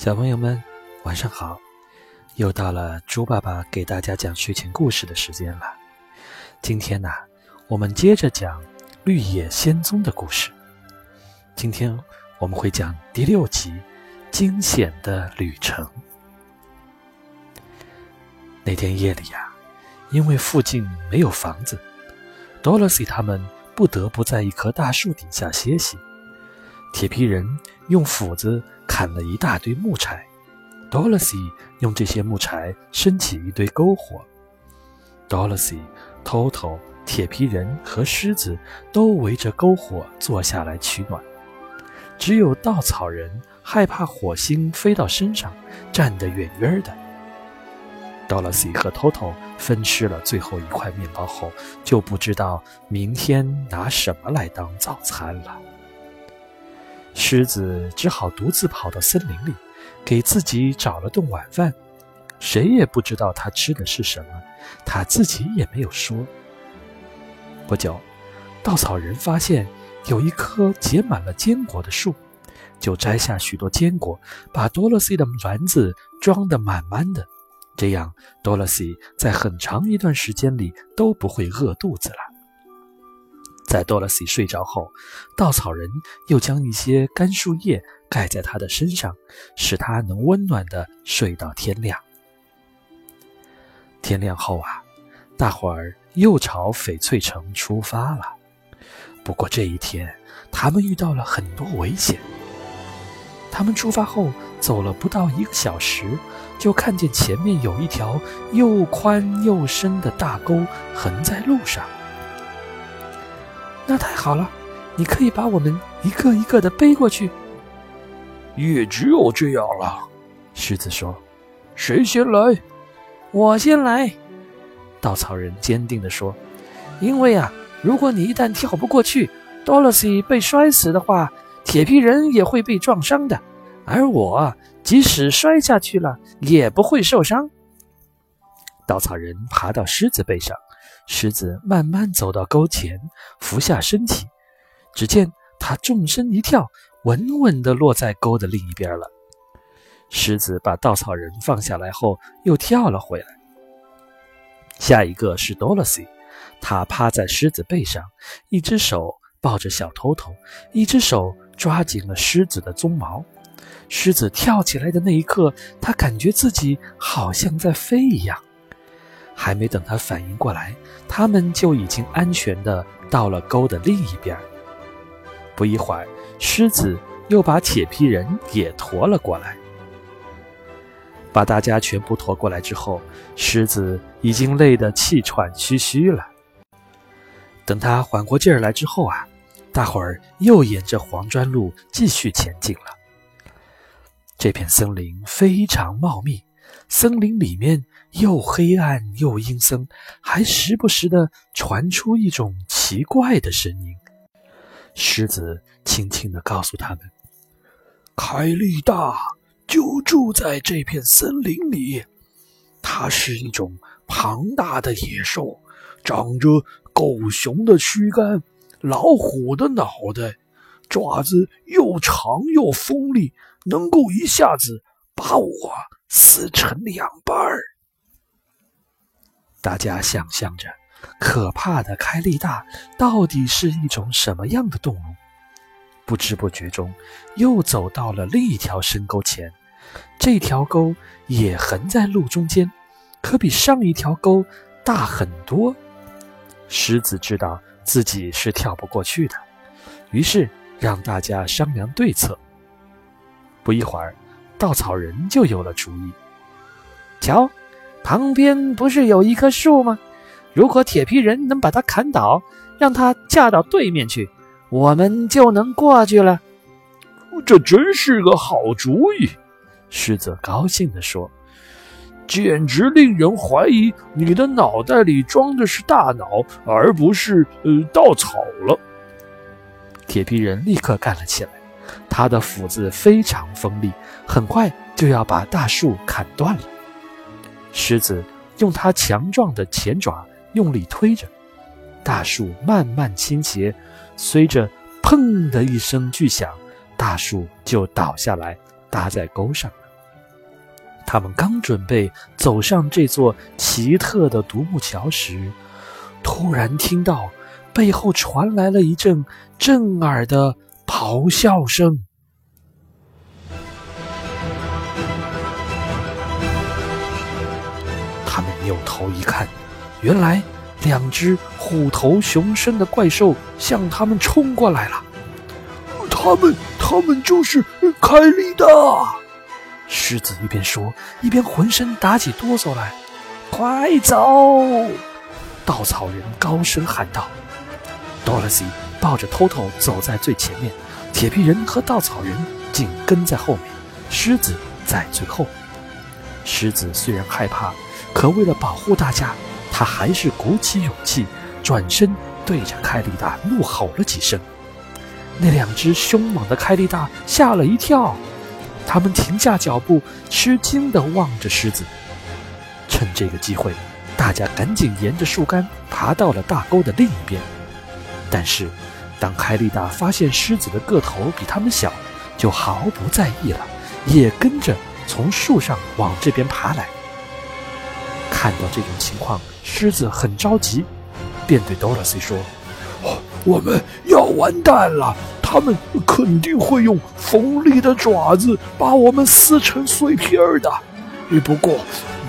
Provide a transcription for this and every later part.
小朋友们，晚上好！又到了猪爸爸给大家讲睡前故事的时间了。今天呢，我们接着讲《绿野仙踪》的故事。今天我们会讲第六集《惊险的旅程》。那天夜里呀，因为附近没有房子，Dorothy 他们不得不在一棵大树底下歇息。铁皮人用斧子。砍了一大堆木柴，Dorothy 用这些木柴升起一堆篝火。Dorothy、Toto、铁皮人和狮子都围着篝火坐下来取暖，只有稻草人害怕火星飞到身上，站得远远的。Dorothy 和 Toto 分吃了最后一块面包后，就不知道明天拿什么来当早餐了。狮子只好独自跑到森林里，给自己找了顿晚饭。谁也不知道他吃的是什么，他自己也没有说。不久，稻草人发现有一棵结满了坚果的树，就摘下许多坚果，把多萝西的篮子装得满满的。这样，多萝西在很长一段时间里都不会饿肚子了。在多萝西睡着后，稻草人又将一些干树叶盖在他的身上，使他能温暖地睡到天亮。天亮后啊，大伙儿又朝翡翠城出发了。不过这一天，他们遇到了很多危险。他们出发后走了不到一个小时，就看见前面有一条又宽又深的大沟横在路上。那太好了，你可以把我们一个一个的背过去。也只有这样了，狮子说：“谁先来？我先来。”稻草人坚定地说：“因为啊，如果你一旦跳不过去，多萝西被摔死的话，铁皮人也会被撞伤的。而我即使摔下去了，也不会受伤。”稻草人爬到狮子背上。狮子慢慢走到沟前，伏下身体，只见它纵身一跳，稳稳地落在沟的另一边了。狮子把稻草人放下来后，又跳了回来。下一个是多萝西，他趴在狮子背上，一只手抱着小头头，一只手抓紧了狮子的鬃毛。狮子跳起来的那一刻，他感觉自己好像在飞一样。还没等他反应过来，他们就已经安全地到了沟的另一边。不一会儿，狮子又把铁皮人也驮了过来。把大家全部驮过来之后，狮子已经累得气喘吁吁了。等他缓过劲儿来之后啊，大伙儿又沿着黄砖路继续前进了。这片森林非常茂密。森林里面又黑暗又阴森，还时不时地传出一种奇怪的声音。狮子轻轻地告诉他们：“凯利大就住在这片森林里，它是一种庞大的野兽，长着狗熊的躯干，老虎的脑袋，爪子又长又锋利，能够一下子把我。”撕成两半儿。大家想象着，可怕的开利大到底是一种什么样的动物？不知不觉中，又走到了另一条深沟前。这条沟也横在路中间，可比上一条沟大很多。狮子知道自己是跳不过去的，于是让大家商量对策。不一会儿。稻草人就有了主意。瞧，旁边不是有一棵树吗？如果铁皮人能把它砍倒，让它架到对面去，我们就能过去了。这真是个好主意，狮子高兴地说：“简直令人怀疑你的脑袋里装的是大脑，而不是呃稻草了。”铁皮人立刻干了起来。他的斧子非常锋利，很快就要把大树砍断了。狮子用它强壮的前爪用力推着，大树慢慢倾斜，随着“砰”的一声巨响，大树就倒下来，搭在沟上了。他们刚准备走上这座奇特的独木桥时，突然听到背后传来了一阵震耳的咆哮声。扭头一看，原来两只虎头熊身的怪兽向他们冲过来了。他们，他们就是凯利的！狮子一边说，一边浑身打起哆嗦来。快走！稻草人高声喊道。Dorothy 抱着 Toto 走在最前面，铁皮人和稻草人紧跟在后面，狮子在最后。狮子虽然害怕，可为了保护大家，他还是鼓起勇气，转身对着凯利达怒吼了几声。那两只凶猛的凯利达吓了一跳。他们停下脚步，吃惊地望着狮子。趁这个机会，大家赶紧沿着树干爬到了大沟的另一边。但是，当凯利达发现狮子的个头比他们小，就毫不在意了，也跟着从树上往这边爬来。看到这种情况，狮子很着急，便对 Dorothy 说：“我们要完蛋了！”他们肯定会用锋利的爪子把我们撕成碎片的。不过，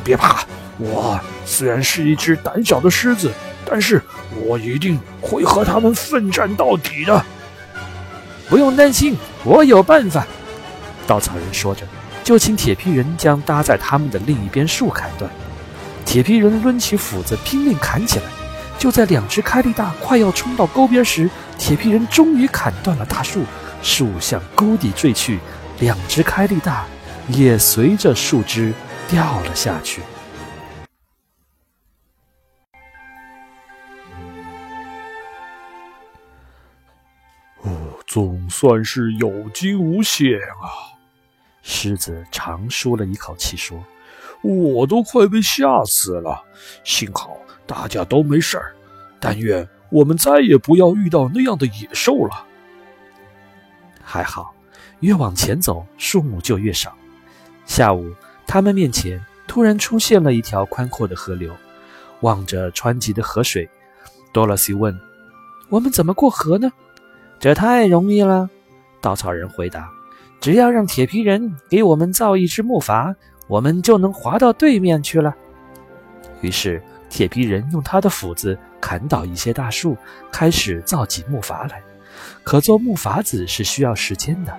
别怕，我虽然是一只胆小的狮子，但是我一定会和他们奋战到底的。不用担心，我有办法。稻草人说着，就请铁皮人将搭在他们的另一边树砍断。铁皮人抡起斧子拼命砍起来。就在两只开力大快要冲到沟边时，铁皮人终于砍断了大树，树向沟底坠去，两只开力大也随着树枝掉了下去。哦，总算是有惊无险啊！狮子长舒了一口气说：“我都快被吓死了，幸好。”大家都没事儿，但愿我们再也不要遇到那样的野兽了。还好，越往前走，树木就越少。下午，他们面前突然出现了一条宽阔的河流。望着湍急的河水，多萝西问：“我们怎么过河呢？”这太容易了，稻草人回答：“只要让铁皮人给我们造一只木筏，我们就能划到对面去了。”于是。铁皮人用他的斧子砍倒一些大树，开始造起木筏来。可做木筏子是需要时间的。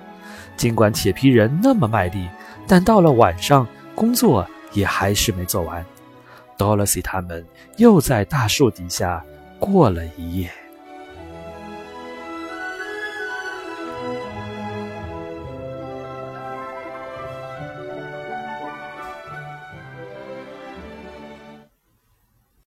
尽管铁皮人那么卖力，但到了晚上，工作也还是没做完。多萝西他们又在大树底下过了一夜。